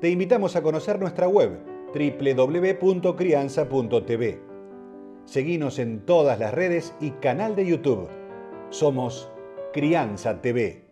te invitamos a conocer nuestra web www.crianza.tv. Seguimos en todas las redes y canal de YouTube. Somos Crianza TV.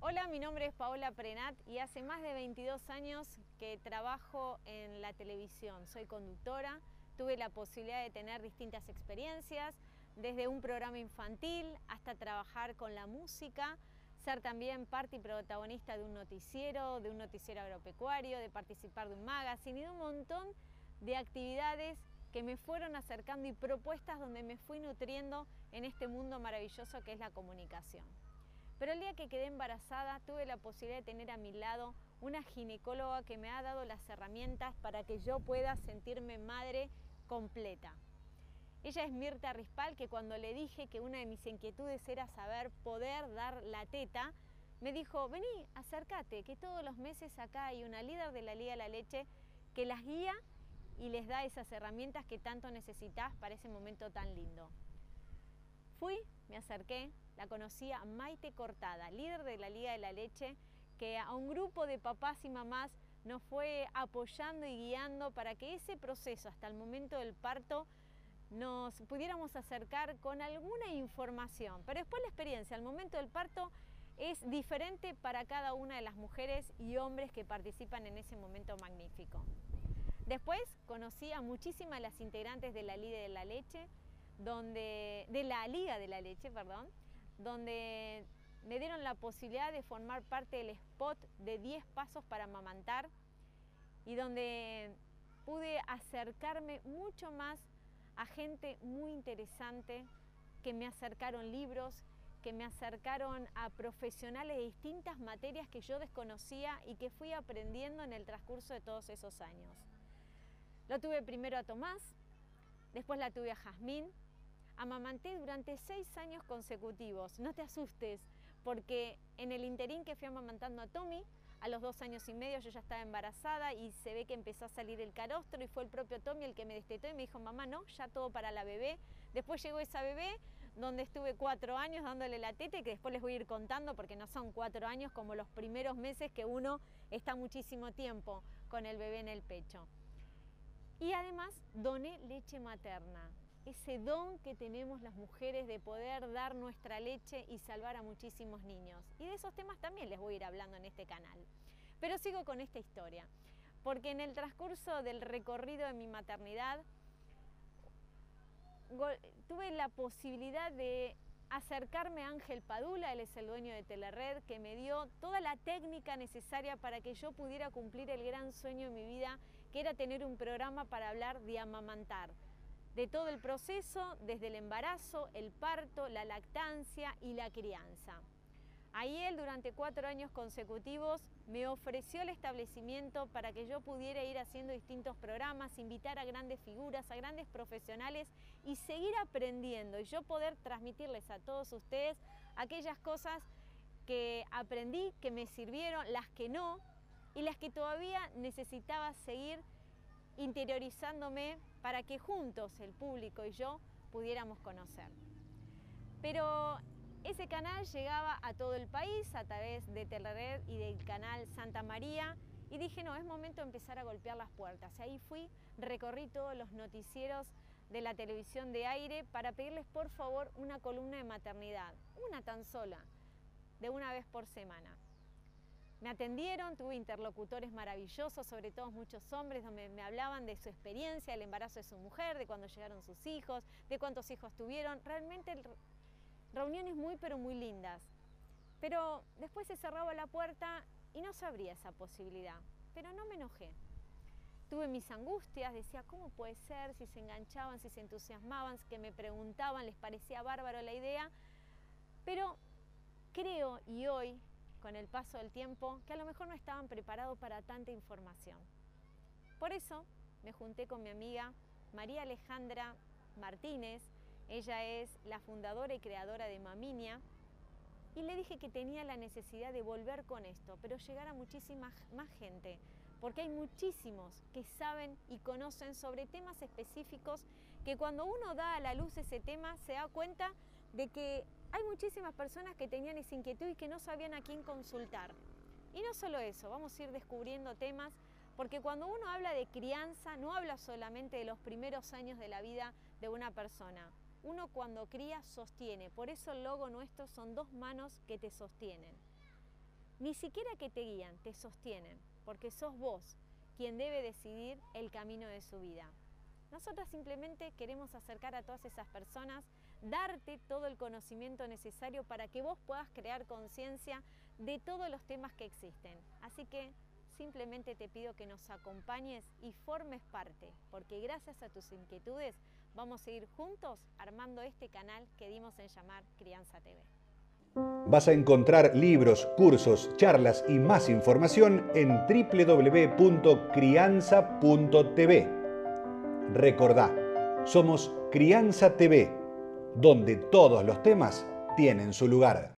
Hola, mi nombre es Paola Prenat y hace más de 22 años que trabajo en la televisión. Soy conductora, tuve la posibilidad de tener distintas experiencias, desde un programa infantil hasta trabajar con la música, ser también parte y protagonista de un noticiero, de un noticiero agropecuario, de participar de un magazine y de un montón de actividades que me fueron acercando y propuestas donde me fui nutriendo en este mundo maravilloso que es la comunicación. Pero el día que quedé embarazada tuve la posibilidad de tener a mi lado una ginecóloga que me ha dado las herramientas para que yo pueda sentirme madre completa. Ella es Mirta Rispal, que cuando le dije que una de mis inquietudes era saber poder dar la teta, me dijo, vení, acércate, que todos los meses acá hay una líder de la Liga de la Leche que las guía y les da esas herramientas que tanto necesitas para ese momento tan lindo. Fui, me acerqué, la conocí a Maite Cortada, líder de la Liga de la Leche, que a un grupo de papás y mamás nos fue apoyando y guiando para que ese proceso hasta el momento del parto nos pudiéramos acercar con alguna información. Pero después la experiencia, al momento del parto, es diferente para cada una de las mujeres y hombres que participan en ese momento magnífico. Después conocí a muchísimas las integrantes de la Liga de la Leche, donde, de la Liga de la Leche, perdón, donde me dieron la posibilidad de formar parte del spot de 10 pasos para amamantar y donde pude acercarme mucho más a gente muy interesante que me acercaron libros, que me acercaron a profesionales de distintas materias que yo desconocía y que fui aprendiendo en el transcurso de todos esos años. Lo tuve primero a Tomás, después la tuve a Jazmín, amamanté durante seis años consecutivos. No te asustes, porque en el interín que fui amamantando a Tommy, a los dos años y medio yo ya estaba embarazada y se ve que empezó a salir el carostro y fue el propio Tommy el que me destetó y me dijo, mamá, no, ya todo para la bebé. Después llegó esa bebé donde estuve cuatro años dándole la teta y que después les voy a ir contando porque no son cuatro años como los primeros meses que uno está muchísimo tiempo con el bebé en el pecho. Y además doné leche materna, ese don que tenemos las mujeres de poder dar nuestra leche y salvar a muchísimos niños. Y de esos temas también les voy a ir hablando en este canal. Pero sigo con esta historia, porque en el transcurso del recorrido de mi maternidad tuve la posibilidad de acercarme a Ángel Padula, él es el dueño de Telered, que me dio toda la técnica necesaria para que yo pudiera cumplir el gran sueño de mi vida, que era tener un programa para hablar de amamantar de todo el proceso, desde el embarazo, el parto, la lactancia y la crianza. Ahí él durante cuatro años consecutivos me ofreció el establecimiento para que yo pudiera ir haciendo distintos programas, invitar a grandes figuras, a grandes profesionales y seguir aprendiendo y yo poder transmitirles a todos ustedes aquellas cosas que aprendí, que me sirvieron, las que no y las que todavía necesitaba seguir interiorizándome para que juntos el público y yo pudiéramos conocer. Pero ese canal llegaba a todo el país a través de Telered y del canal Santa María y dije, no, es momento de empezar a golpear las puertas. Y ahí fui, recorrí todos los noticieros de la televisión de aire para pedirles por favor una columna de maternidad, una tan sola, de una vez por semana. Me atendieron, tuve interlocutores maravillosos, sobre todo muchos hombres, donde me hablaban de su experiencia, el embarazo de su mujer, de cuando llegaron sus hijos, de cuántos hijos tuvieron. Realmente reuniones muy pero muy lindas. Pero después se cerraba la puerta y no se abría esa posibilidad. Pero no me enojé. Tuve mis angustias, decía, ¿cómo puede ser? Si se enganchaban, si se entusiasmaban, que me preguntaban, les parecía bárbaro la idea. Pero creo y hoy con el paso del tiempo que a lo mejor no estaban preparados para tanta información. Por eso me junté con mi amiga María Alejandra Martínez, ella es la fundadora y creadora de Maminia, y le dije que tenía la necesidad de volver con esto, pero llegar a muchísima más gente, porque hay muchísimos que saben y conocen sobre temas específicos que cuando uno da a la luz ese tema se da cuenta de que hay muchísimas personas que tenían esa inquietud y que no sabían a quién consultar. Y no solo eso, vamos a ir descubriendo temas, porque cuando uno habla de crianza no habla solamente de los primeros años de la vida de una persona, uno cuando cría sostiene, por eso el logo nuestro son dos manos que te sostienen. Ni siquiera que te guían, te sostienen, porque sos vos quien debe decidir el camino de su vida. Nosotras simplemente queremos acercar a todas esas personas, darte todo el conocimiento necesario para que vos puedas crear conciencia de todos los temas que existen. Así que simplemente te pido que nos acompañes y formes parte, porque gracias a tus inquietudes vamos a ir juntos armando este canal que dimos en llamar Crianza TV. Vas a encontrar libros, cursos, charlas y más información en www.crianza.tv. Recordá, somos Crianza TV, donde todos los temas tienen su lugar.